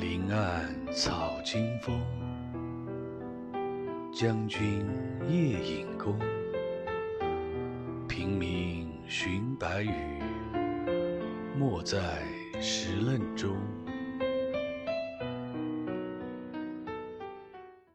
林暗草惊风将军夜引弓平明寻白羽没在石棱中